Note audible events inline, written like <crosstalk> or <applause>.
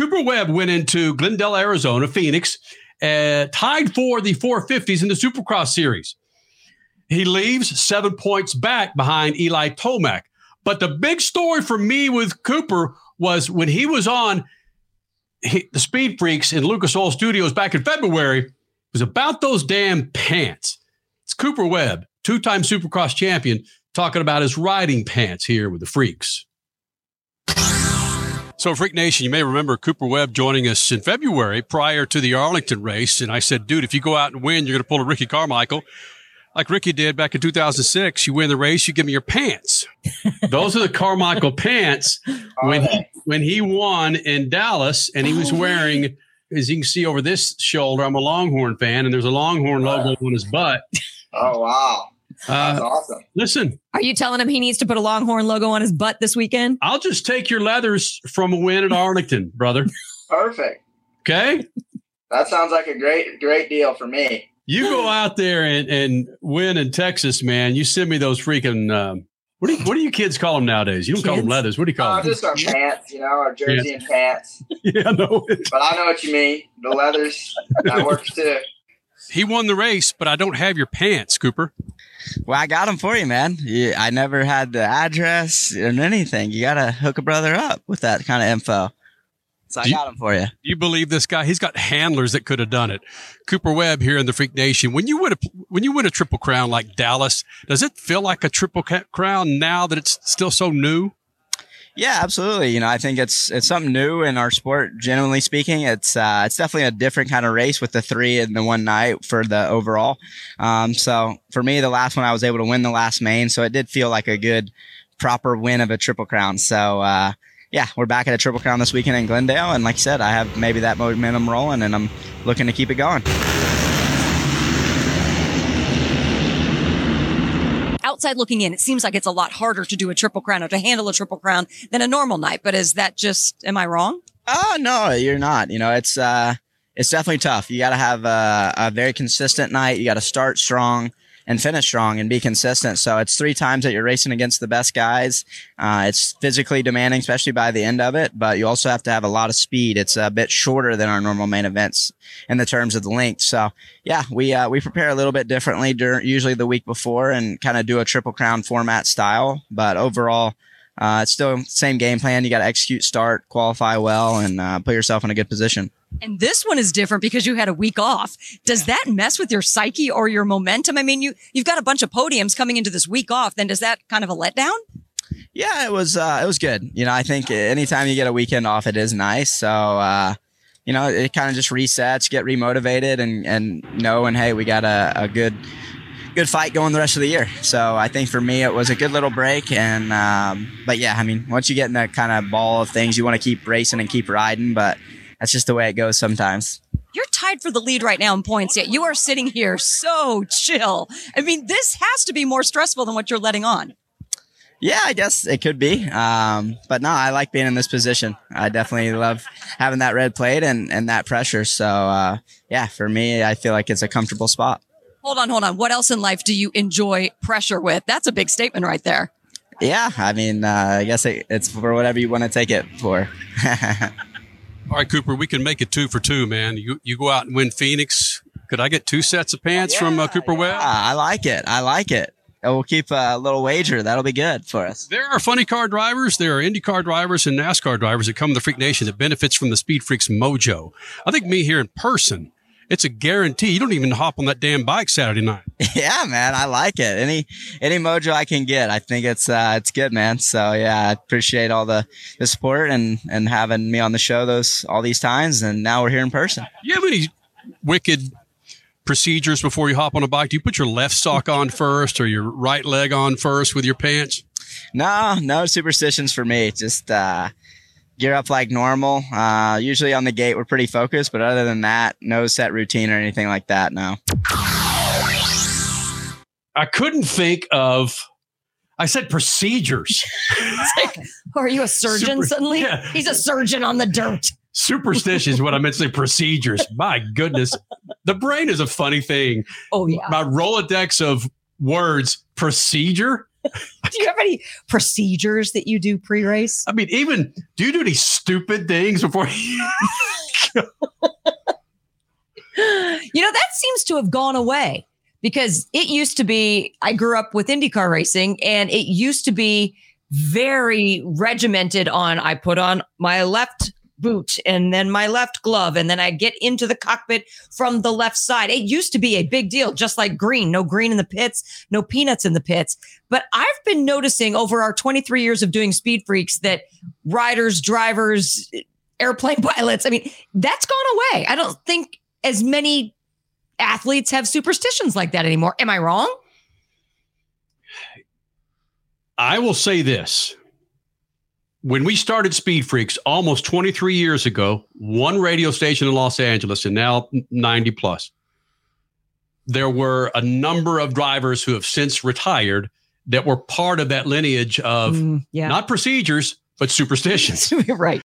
Cooper Webb went into Glendale, Arizona, Phoenix, uh, tied for the 450s in the Supercross series. He leaves seven points back behind Eli Tomac. But the big story for me with Cooper was when he was on he, the Speed Freaks in Lucas Oil Studios back in February, it was about those damn pants. It's Cooper Webb, two time Supercross champion, talking about his riding pants here with the Freaks. So, Freak Nation, you may remember Cooper Webb joining us in February prior to the Arlington race. And I said, dude, if you go out and win, you're going to pull a Ricky Carmichael like Ricky did back in 2006. You win the race, you give me your pants. <laughs> Those are the Carmichael pants when he, when he won in Dallas, and he was oh, wearing, as you can see over this shoulder. I'm a Longhorn fan, and there's a Longhorn logo on his butt. Oh wow, that's Uh, awesome. listen, Are you telling him he needs to put a Longhorn logo on his butt this weekend? I'll just take your leathers from a win at Arlington, <laughs> brother. Perfect. Okay. That sounds like a great great deal for me. You go <laughs> out there and, and win in Texas, man. You send me those freaking um, what do you, what do you kids call them nowadays? You don't call them leathers. What do you call Uh, them? just our pants, you know, our jersey and pants. <laughs> yeah, I know it. But I know what you mean. The leathers that works too. He won the race, but I don't have your pants, Cooper. Well, I got them for you, man. You, I never had the address and anything. You got to hook a brother up with that kind of info. So I Do got them for you. You believe this guy? He's got handlers that could have done it. Cooper Webb here in the Freak Nation. When you win a when you win a triple crown like Dallas, does it feel like a triple crown now that it's still so new? Yeah, absolutely. You know, I think it's it's something new in our sport. Generally speaking, it's uh, it's definitely a different kind of race with the three in the one night for the overall. Um, so for me, the last one I was able to win the last main, so it did feel like a good, proper win of a triple crown. So uh, yeah, we're back at a triple crown this weekend in Glendale, and like I said, I have maybe that momentum rolling, and I'm looking to keep it going. Outside looking in, it seems like it's a lot harder to do a triple crown or to handle a triple crown than a normal night. But is that just, am I wrong? Oh no, you're not. You know, it's uh, it's definitely tough. You got to have a, a very consistent night. You got to start strong and finish strong and be consistent. So it's three times that you're racing against the best guys. Uh, it's physically demanding, especially by the end of it. But you also have to have a lot of speed. It's a bit shorter than our normal main events in the terms of the length. So yeah, we uh, we prepare a little bit differently during usually the week before and kind of do a triple crown format style. But overall. Uh, it's still same game plan. You got to execute, start, qualify well, and uh, put yourself in a good position. And this one is different because you had a week off. Does that mess with your psyche or your momentum? I mean, you, you've got a bunch of podiums coming into this week off. Then does that kind of a letdown? Yeah, it was uh, it was good. You know, I think anytime you get a weekend off, it is nice. So uh, you know, it kind of just resets, get remotivated, and and knowing, hey, we got a, a good good fight going the rest of the year. So I think for me, it was a good little break. And um, but yeah, I mean, once you get in that kind of ball of things, you want to keep racing and keep riding, but that's just the way it goes sometimes. You're tied for the lead right now in points, yet you are sitting here so chill. I mean, this has to be more stressful than what you're letting on. Yeah, I guess it could be. Um, but no, I like being in this position. I definitely love having that red plate and, and that pressure. So, uh, yeah, for me, I feel like it's a comfortable spot. Hold on, hold on. What else in life do you enjoy pressure with? That's a big statement right there. Yeah, I mean, uh, I guess it, it's for whatever you want to take it for. <laughs> All right, Cooper, we can make it two for two, man. You you go out and win Phoenix. Could I get two sets of pants from uh, Cooper Webb? Ah, I like it. I like it. And we'll keep a little wager. That'll be good for us. There are funny car drivers, there are Indy car drivers and NASCAR drivers that come to the Freak Nation that benefits from the Speed Freaks mojo. I think me here in person, it's a guarantee. You don't even hop on that damn bike Saturday night. <laughs> Yeah, man, I like it. Any any mojo I can get, I think it's uh, it's good, man. So yeah, I appreciate all the, the support and and having me on the show those all these times, and now we're here in person. Do you have any wicked procedures before you hop on a bike? Do you put your left sock on first or your right leg on first with your pants? No, no superstitions for me. Just uh, gear up like normal. Uh, usually on the gate, we're pretty focused, but other than that, no set routine or anything like that. No. I couldn't think of. I said procedures. <laughs> Are you a surgeon Super- suddenly? yeah. He's a surgeon on the dirt. Superstition is what I meant to say. Procedures. <laughs> My goodness, the brain is a funny thing. Oh, yeah. My Rolodex of words. Procedure. <laughs> do you have any procedures that you do pre-race? I mean, even do you do any stupid things before? <laughs> you know, that seems to have gone away because it used to be, I grew up with IndyCar racing and it used to be very regimented on I put on my left boot and then my left glove and then I get into the cockpit from the left side. It used to be a big deal, just like green, no green in the pits, no peanuts in the pits. But I've been noticing over our 23 years of doing speed freaks that riders, drivers, airplane <laughs> pilots, I mean, that's gone away. I don't think as many athletes have superstitions like that anymore. Am I wrong? I will say this. When we started Speed Freaks almost 23 years ago, one radio station in Los Angeles and now 90 plus, there were a number of drivers who have since retired that were part of that lineage of Mm, yeah. not procedures, but superstitions. <laughs> right.